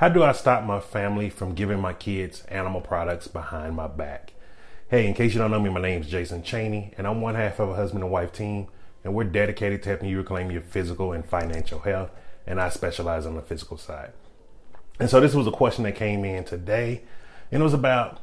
How do I stop my family from giving my kids animal products behind my back? Hey, in case you don't know me, my name is Jason Cheney, and I'm one half of a husband and wife team, and we're dedicated to helping you reclaim your physical and financial health, and I specialize on the physical side. And so this was a question that came in today, and it was about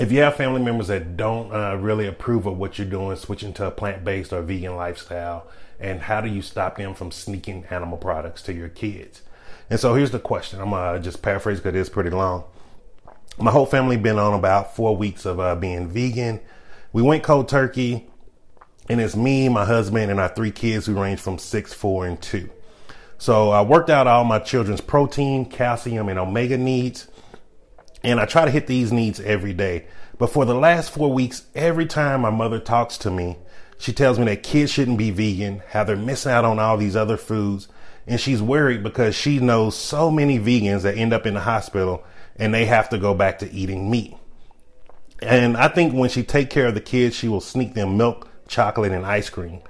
if you have family members that don't uh, really approve of what you're doing, switching to a plant based or vegan lifestyle, and how do you stop them from sneaking animal products to your kids? And so here's the question. I'm gonna just paraphrase because it's pretty long. My whole family been on about four weeks of uh, being vegan. We went cold turkey, and it's me, my husband, and our three kids who range from six, four, and two. So I worked out all my children's protein, calcium, and omega needs, and I try to hit these needs every day. But for the last four weeks, every time my mother talks to me, she tells me that kids shouldn't be vegan, how they're missing out on all these other foods, and she's worried because she knows so many vegans that end up in the hospital and they have to go back to eating meat. And I think when she take care of the kids, she will sneak them milk, chocolate, and ice cream.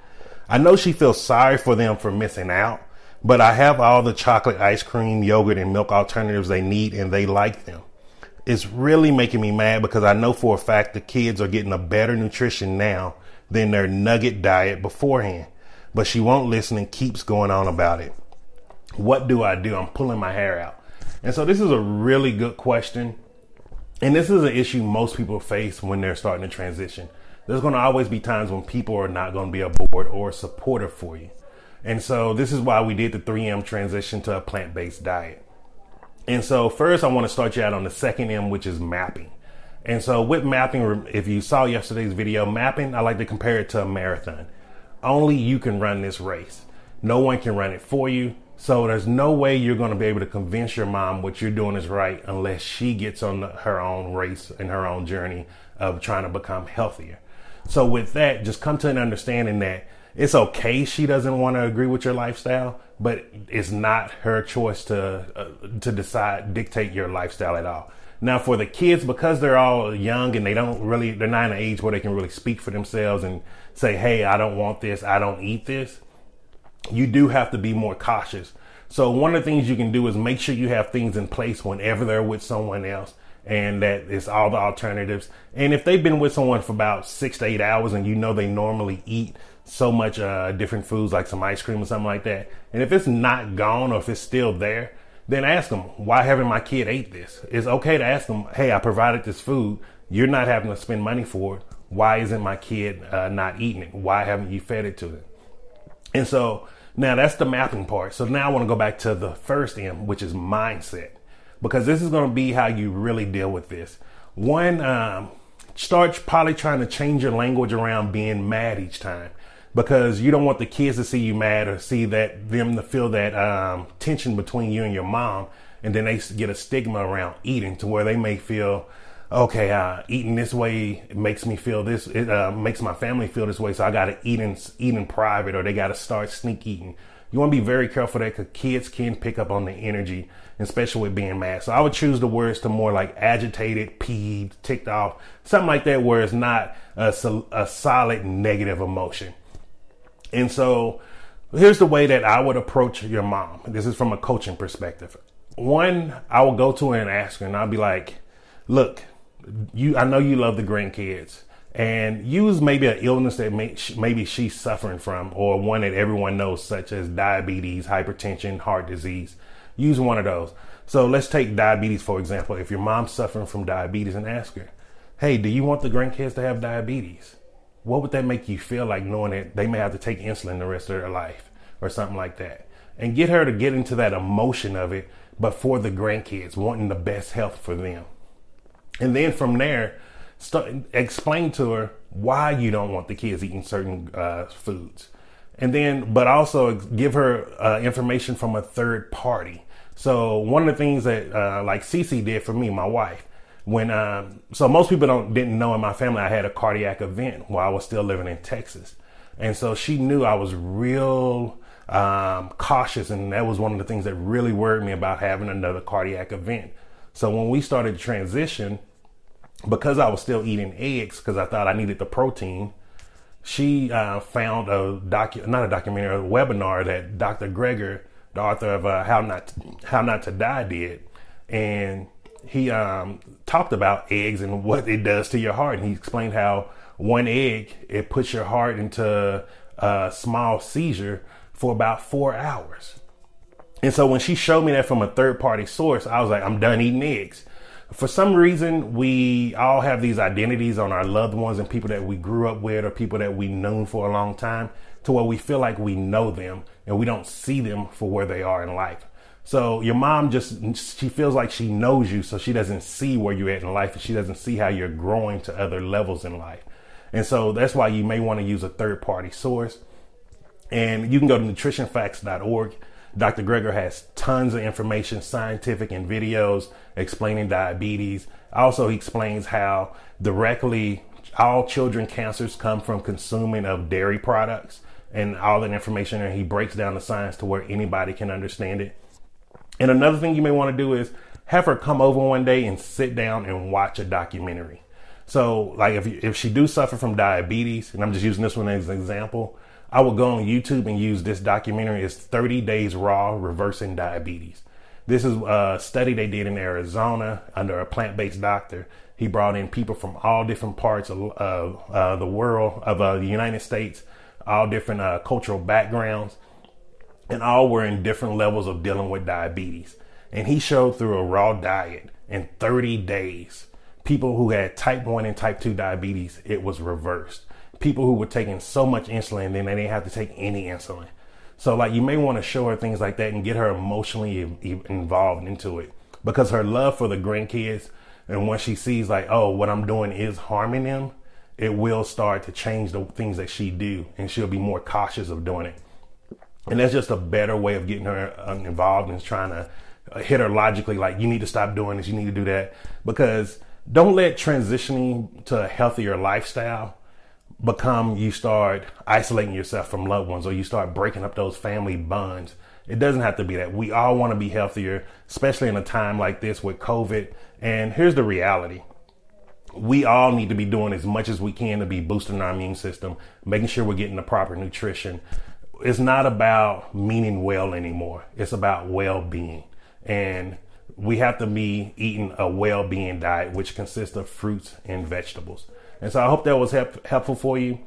I know she feels sorry for them for missing out, but I have all the chocolate, ice cream, yogurt, and milk alternatives they need, and they like them. It's really making me mad because I know for a fact the kids are getting a better nutrition now than their nugget diet beforehand. But she won't listen and keeps going on about it. What do I do? I'm pulling my hair out. And so this is a really good question. And this is an issue most people face when they're starting to transition. There's going to always be times when people are not going to be aboard or supportive for you. And so this is why we did the 3M transition to a plant based diet. And so first, I want to start you out on the second M, which is mapping. And so with mapping, if you saw yesterday's video, mapping, I like to compare it to a marathon. Only you can run this race. No one can run it for you. So there's no way you're going to be able to convince your mom what you're doing is right unless she gets on the, her own race and her own journey of trying to become healthier. So with that, just come to an understanding that it's okay she doesn't want to agree with your lifestyle, but it's not her choice to uh, to decide dictate your lifestyle at all. Now for the kids because they're all young and they don't really they're not in an age where they can really speak for themselves and say, "Hey, I don't want this. I don't eat this." You do have to be more cautious. So one of the things you can do is make sure you have things in place whenever they're with someone else and that it's all the alternatives. And if they've been with someone for about six to eight hours and you know they normally eat so much uh, different foods like some ice cream or something like that, and if it's not gone or if it's still there, then ask them, why haven't my kid ate this? It's okay to ask them, hey, I provided this food. You're not having to spend money for it. Why isn't my kid uh, not eating it? Why haven't you fed it to them? And so now that's the mapping part. So now I want to go back to the first M, which is mindset, because this is going to be how you really deal with this. One, um, start probably trying to change your language around being mad each time because you don't want the kids to see you mad or see that them to feel that um, tension between you and your mom and then they get a stigma around eating to where they may feel okay, uh, eating this way makes me feel this. It uh, makes my family feel this way, so I got to eat in eat in private, or they got to start sneak eating. You want to be very careful that because kids can pick up on the energy, especially with being mad. So I would choose the words to more like agitated, peeved, ticked off, something like that, where it's not a, a solid negative emotion. And so here's the way that I would approach your mom. This is from a coaching perspective. One, I will go to her and ask her, and I'll be like, "Look, you I know you love the grandkids and use maybe an illness that may, maybe she's suffering from or one that everyone knows such as diabetes, hypertension, heart disease. Use one of those. So let's take diabetes for example. If your mom's suffering from diabetes and ask her, "Hey, do you want the grandkids to have diabetes?" What would that make you feel like knowing that they may have to take insulin the rest of their life or something like that? And get her to get into that emotion of it, but for the grandkids, wanting the best health for them. And then from there, explain to her why you don't want the kids eating certain uh, foods. And then, but also give her uh, information from a third party. So one of the things that uh, like Cece did for me, my wife, when um, so most people don't didn't know in my family I had a cardiac event while I was still living in Texas, and so she knew I was real um, cautious, and that was one of the things that really worried me about having another cardiac event. So when we started transition, because I was still eating eggs because I thought I needed the protein, she uh, found a docu not a documentary, a webinar that Dr. Greger, the author of uh, How Not to, How Not to Die, did, and he um, talked about eggs and what it does to your heart. And he explained how one egg it puts your heart into a small seizure for about four hours. And so when she showed me that from a third party source, I was like, I'm done eating eggs. For some reason, we all have these identities on our loved ones and people that we grew up with or people that we've known for a long time to where we feel like we know them and we don't see them for where they are in life. So your mom just, she feels like she knows you, so she doesn't see where you're at in life and she doesn't see how you're growing to other levels in life. And so that's why you may want to use a third party source. And you can go to nutritionfacts.org. Dr. Greger has tons of information, scientific and videos explaining diabetes. Also, he explains how directly all children cancers come from consuming of dairy products and all that information. And he breaks down the science to where anybody can understand it. And another thing you may want to do is have her come over one day and sit down and watch a documentary. So, like if if she do suffer from diabetes, and I'm just using this one as an example, I would go on YouTube and use this documentary. It's 30 Days Raw Reversing Diabetes. This is a study they did in Arizona under a plant based doctor. He brought in people from all different parts of uh, the world, of uh, the United States, all different uh, cultural backgrounds, and all were in different levels of dealing with diabetes. And he showed through a raw diet in 30 days, people who had type 1 and type 2 diabetes, it was reversed people who were taking so much insulin, then they didn't have to take any insulin. So, like, you may want to show her things like that and get her emotionally involved into it because her love for the grandkids, and once she sees, like, oh, what I'm doing is harming them, it will start to change the things that she do, and she'll be more cautious of doing it. And that's just a better way of getting her uh, involved and trying to uh, hit her logically, like, you need to stop doing this, you need to do that, because don't let transitioning to a healthier lifestyle become you start isolating yourself from loved ones or you start breaking up those family bonds. It doesn't have to be that. We all want to be healthier, especially in a time like this with COVID. And here's the reality. We all need to be doing as much as we can to be boosting our immune system, making sure we're getting the proper nutrition. It's not about meaning well anymore. It's about well-being. And we have to be eating a well-being diet, which consists of fruits and vegetables. And so I hope that was help, helpful for you.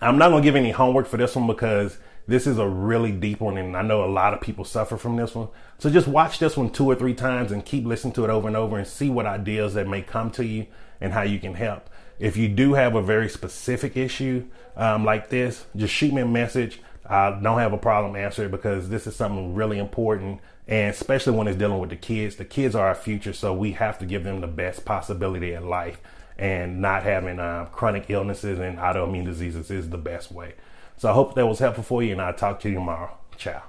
I'm not going to give any homework for this one because this is a really deep one and I know a lot of people suffer from this one. So just watch this one two or three times and keep listening to it over and over and see what ideas that may come to you and how you can help. If you do have a very specific issue um, like this, just shoot me a message. I don't have a problem answering because this is something really important and especially when it's dealing with the kids. The kids are our future, so we have to give them the best possibility in life and not having uh, chronic illnesses and autoimmune diseases is the best way. So I hope that was helpful for you, and I'll talk to you tomorrow. Ciao.